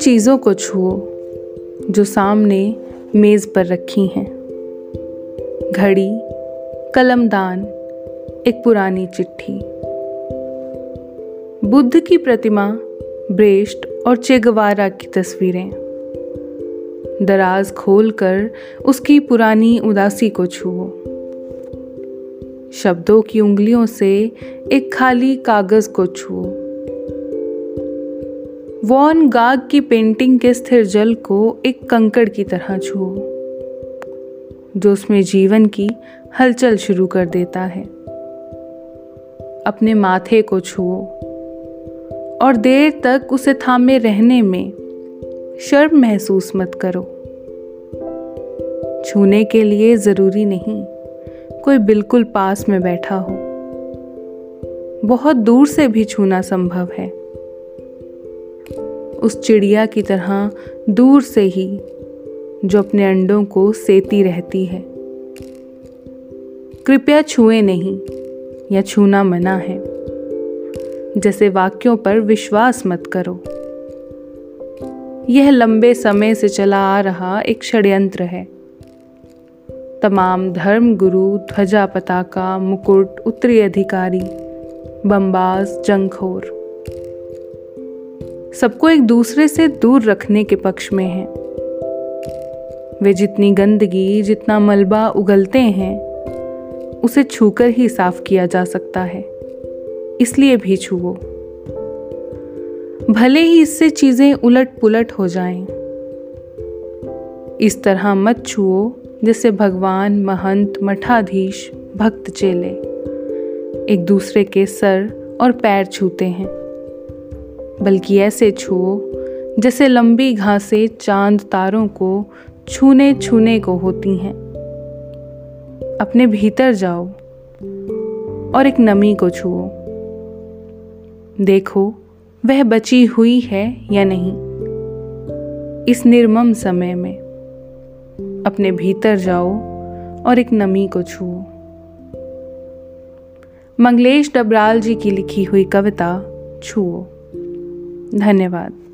चीज़ों को छुओ, जो सामने मेज़ पर रखी हैं। घड़ी, कलमदान, एक पुरानी चिट्ठी। बुद्ध की प्रतिमा ब्रेस्ट और चेगवारा की तस्वीरें। दराज खोलकर उसकी पुरानी उदासी को छुओ। शब्दों की उंगलियों से एक खाली कागज़ को छुओ। वॉन गाग की पेंटिंग के स्थिर जल को एक कंकड़ की तरह छुओ जो उसमें जीवन की हलचल शुरू कर देता है। अपने माथे को छुओ और देर तक उसे थामे रहने में शर्म महसूस मत करो। छूने के लिए ज़रूरी नहीं, कोई बिल्कुल पास में बैठा हो। बहुत दूर से भी छूना संभव है। उस चिड़िया की तरह दूर से ही जो अपने अंडों को सेती रहती है। कृपया छुए नहीं या छूना मना है। जैसे वाक्यों पर विश्वास मत करो। यह लंबे समय से चला आ रहा एक षड्यंत्र है। तमाम धर्म गुरु, ध्वजा पताका, मुकुट, उत्तरी अधिकारी, बम्बाज जंगखोर सबको एक दूसरे से दूर रखने के पक्ष में हैं। वे जितनी गंदगी, जितना मलबा उगलते हैं, उसे छूकर ही साफ़ किया जा सकता है। इसलिए भी छुओ। भले ही इससे चीज़ें उलट पुलट हो जाएँ। इस तरह मत छुओ जिससे भगवान, महंत, मठाधीश, भक्त चेले। एक दूसरे के सर और पैर छूते हैं। बल्कि ऐसे छुओ जैसे लंबी घासें चाँद तारों को छूने छूने को होती हैं। अपने भीतर जाओ और एक नमी को छुओ। देखो, वह बची हुई है या नहीं। इस निर्मम समय में अपने भीतर जाओ और एक नमी को छुओ। मंगलेश डबराल जी की लिखी हुई कविता छुओ। धन्यवाद।